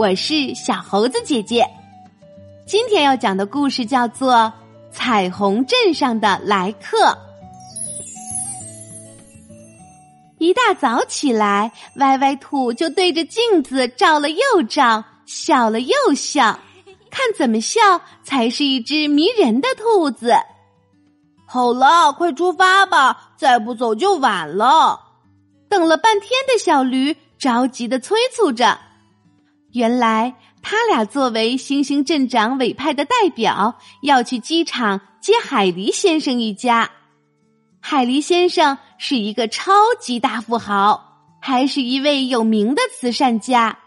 我是小猴子姐姐。今天要讲的故事叫做《彩虹镇上的来客》。一大早起来，歪歪兔就对着镜子照了又照，笑了又笑，看怎么笑才是一只迷人的兔子。好了，快出发吧，再不走就晚了。等了半天的小驴着急的催促着。原来他俩作为星星镇长委派的代表，要去机场接海狸先生一家。海狸先生是一个超级大富豪，还是一位有名的慈善家。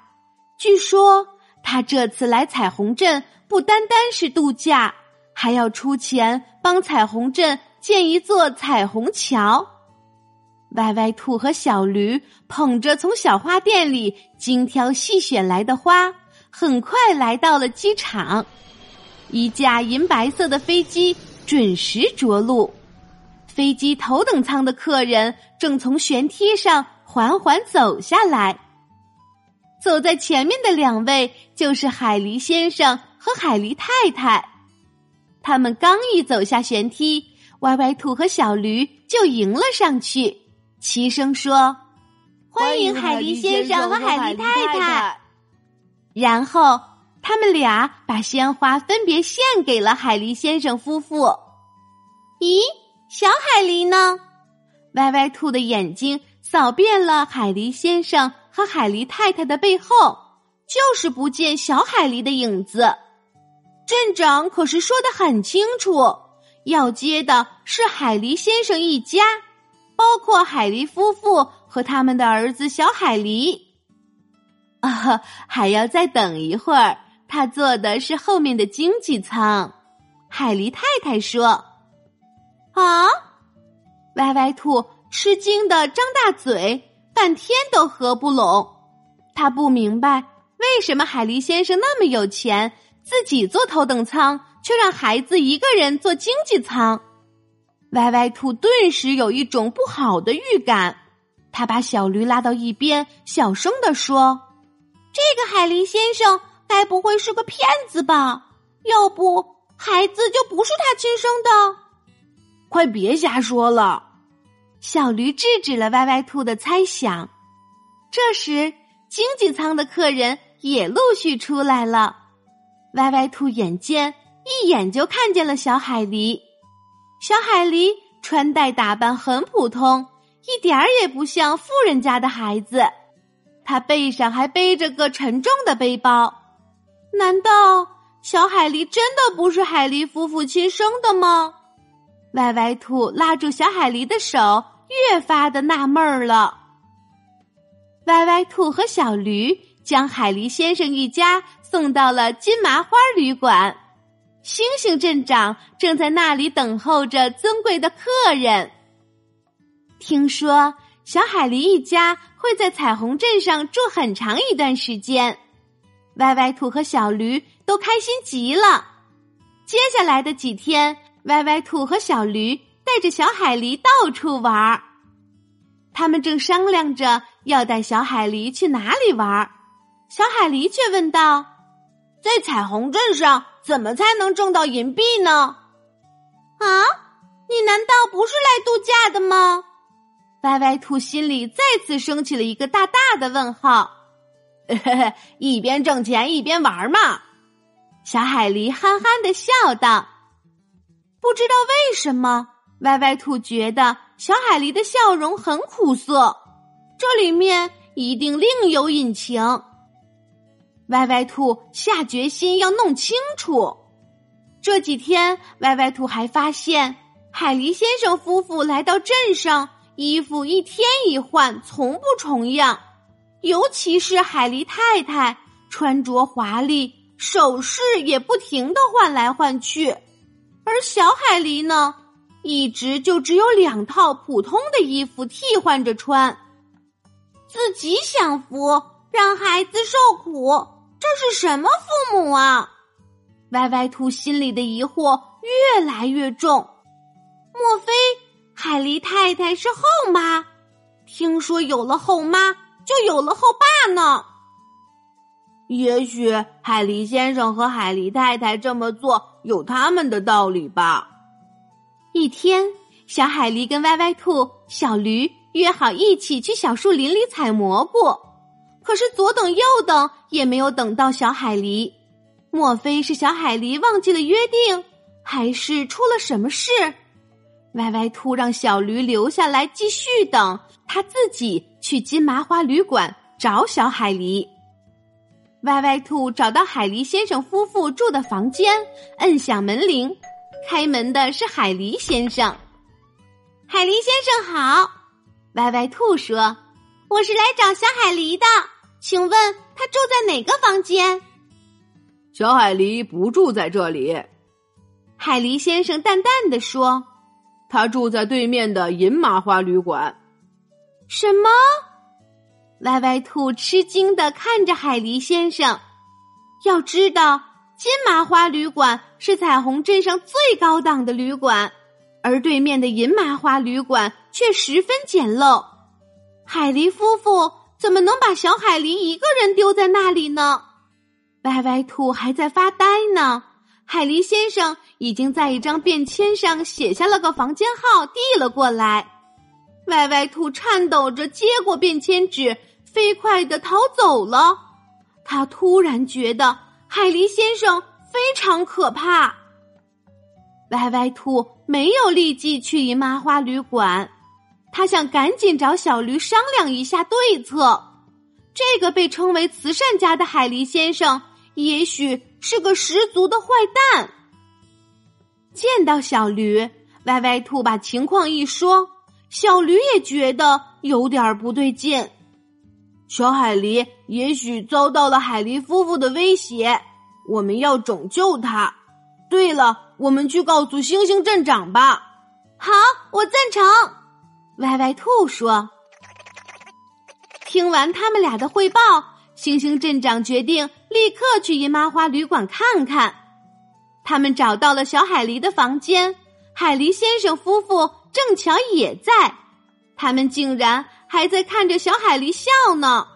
据说他这次来彩虹镇，不单单是度假，还要出钱帮彩虹镇建一座彩虹桥。歪歪兔和小驴捧着从小花店里精挑细选来的花，很快来到了机场。一架银白色的飞机准时着陆，飞机头等舱的客人正从舷梯上缓缓走下来。走在前面的两位就是海狸先生和海狸太太。他们刚一走下舷梯，歪歪兔和小驴就迎了上去。齐声说：“欢迎海狸先生和海狸太太。”然后他们俩把鲜花分别献给了海狸先生夫妇。咦，小海狸呢？歪歪兔的眼睛扫遍了海狸先生和海狸太太的背后，就是不见小海狸的影子。镇长可是说的很清楚，要接的是海狸先生一家。包括海狸夫妇和他们的儿子小海狸，啊，还要再等一会儿。他坐的是后面的经济舱。海狸太太说：“啊！”歪歪兔吃惊的张大嘴，半天都合不拢。他不明白为什么海狸先生那么有钱，自己坐头等舱，却让孩子一个人坐经济舱。歪歪兔顿时有一种不好的预感，他把小驴拉到一边，小声的说：“这个海狸先生该不会是个骗子吧？要不孩子就不是他亲生的。”快别瞎说了！小驴制止了歪歪兔的猜想。这时，经济舱的客人也陆续出来了。歪歪兔眼尖，一眼就看见了小海狸。小海狸穿戴打扮很普通，一点儿也不像富人家的孩子。他背上还背着个沉重的背包。难道小海狸真的不是海狸夫妇亲生的吗？歪歪兔拉住小海狸的手，越发的纳闷儿了。歪歪兔和小驴将海狸先生一家送到了金麻花旅馆。星星镇长正在那里等候着尊贵的客人。听说小海狸一家会在彩虹镇上住很长一段时间，歪歪兔和小驴都开心极了。接下来的几天，歪歪兔和小驴带着小海狸到处玩儿。他们正商量着要带小海狸去哪里玩儿，小海狸却问道：“在彩虹镇上。”怎么才能挣到银币呢？啊，你难道不是来度假的吗？歪歪兔心里再次升起了一个大大的问号。一边挣钱一边玩嘛，小海狸憨憨的笑道。不知道为什么，歪歪兔觉得小海狸的笑容很苦涩，这里面一定另有隐情。歪歪兔下决心要弄清楚。这几天，歪歪兔还发现海狸先生夫妇来到镇上，衣服一天一换，从不重样。尤其是海狸太太，穿着华丽，首饰也不停的换来换去。而小海狸呢，一直就只有两套普通的衣服替换着穿，自己享福，让孩子受苦。这是什么父母啊？歪歪兔心里的疑惑越来越重。莫非海狸太太是后妈？听说有了后妈就有了后爸呢？也许海狸先生和海狸太太这么做有他们的道理吧。一天，小海狸跟歪歪兔、小驴约好一起去小树林里采蘑菇，可是左等右等也没有等到小海狸。莫非是小海狸忘记了约定，还是出了什么事？歪歪兔让小驴留下来继续等，他自己去金麻花旅馆找小海狸。歪歪兔找到海狸先生夫妇住的房间，摁响门铃。开门的是海狸先生。海狸先生好，歪歪兔说：“我是来找小海狸的，请问他住在哪个房间？”小海狸不住在这里，海狸先生淡淡的说：“他住在对面的银麻花旅馆。”什么？歪歪兔吃惊的看着海狸先生。要知道，金麻花旅馆是彩虹镇上最高档的旅馆，而对面的银麻花旅馆却十分简陋。海狸夫妇怎么能把小海狸一个人丢在那里呢？歪歪兔还在发呆呢，海狸先生已经在一张便签上写下了个房间号，递了过来。歪歪兔颤抖着接过便签纸，飞快的逃走了。他突然觉得海狸先生非常可怕。歪歪兔没有立即去姨妈花旅馆，他想赶紧找小驴商量一下对策。这个被称为慈善家的海狸先生。也许是个十足的坏蛋。见到小驴，歪歪兔把情况一说，小驴也觉得有点不对劲。小海狸也许遭到了海狸夫妇的威胁，我们要拯救他。对了，我们去告诉星星镇长吧。好，我赞成。歪歪兔说。听完他们俩的汇报。星星镇长决定立刻去姨妈花旅馆看看。他们找到了小海狸的房间，海狸先生夫妇正巧也在。他们竟然还在看着小海狸笑呢。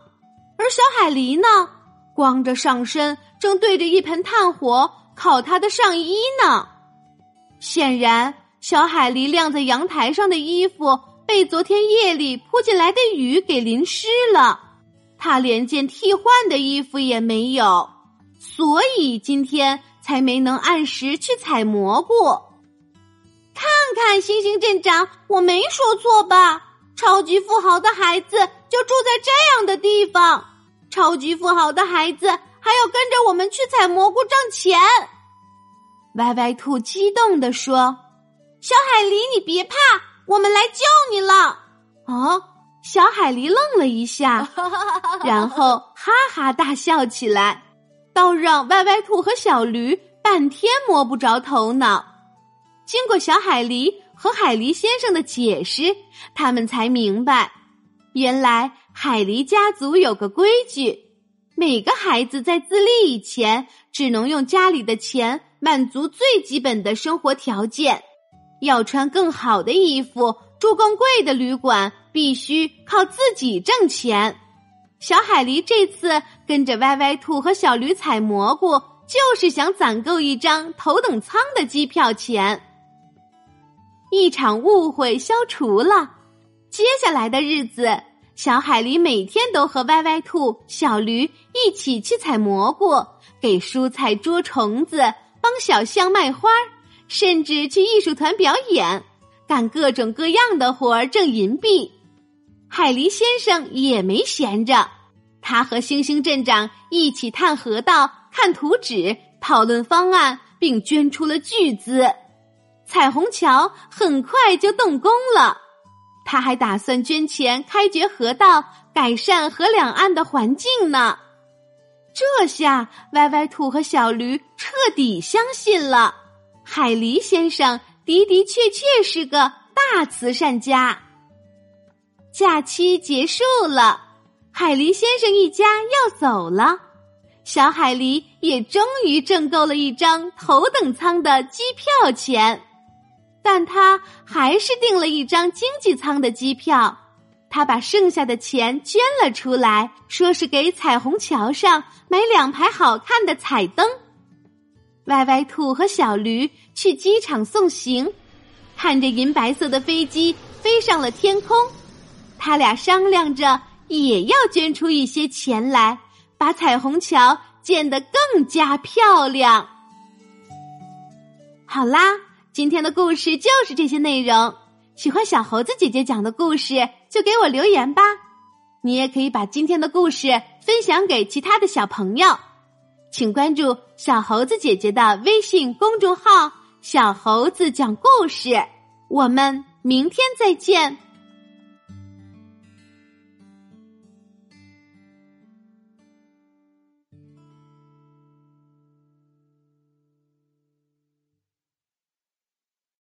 而小海狸呢，光着上身，正对着一盆炭火烤他的上衣呢。显然，小海狸晾在阳台上的衣服被昨天夜里扑进来的雨给淋湿了。他连件替换的衣服也没有，所以今天才没能按时去采蘑菇。看看星星镇长，我没说错吧？超级富豪的孩子就住在这样的地方，超级富豪的孩子还要跟着我们去采蘑菇挣钱。歪歪兔激动地说：“小海狸，你别怕，我们来救你了。”哦！小海狸愣了一下，然后哈哈大笑起来，倒让歪歪兔和小驴半天摸不着头脑。经过小海狸和海狸先生的解释，他们才明白，原来海狸家族有个规矩：每个孩子在自立以前，只能用家里的钱满足最基本的生活条件，要穿更好的衣服，住更贵的旅馆。必须靠自己挣钱。小海狸这次跟着歪歪兔和小驴采蘑菇，就是想攒够一张头等舱的机票钱。一场误会消除了，接下来的日子，小海狸每天都和歪歪兔、小驴一起去采蘑菇，给蔬菜捉虫子，帮小象卖花儿，甚至去艺术团表演，干各种各样的活儿挣银币。海狸先生也没闲着，他和星星镇长一起探河道、看图纸、讨论方案，并捐出了巨资。彩虹桥很快就动工了，他还打算捐钱开掘河道，改善河两岸的环境呢。这下歪歪兔和小驴彻底相信了，海狸先生的的确确是个大慈善家。假期结束了，海狸先生一家要走了，小海狸也终于挣够了一张头等舱的机票钱，但他还是订了一张经济舱的机票，他把剩下的钱捐了出来，说是给彩虹桥上买两排好看的彩灯。歪歪兔和小驴去机场送行，看着银白色的飞机飞上了天空，他俩商量着也要捐出一些钱来，把彩虹桥建得更加漂亮。好啦，今天的故事就是这些内容。喜欢小猴子姐姐讲的故事，就给我留言吧。你也可以把今天的故事分享给其他的小朋友。请关注小猴子姐姐的微信公众号“小猴子讲故事”。我们明天再见。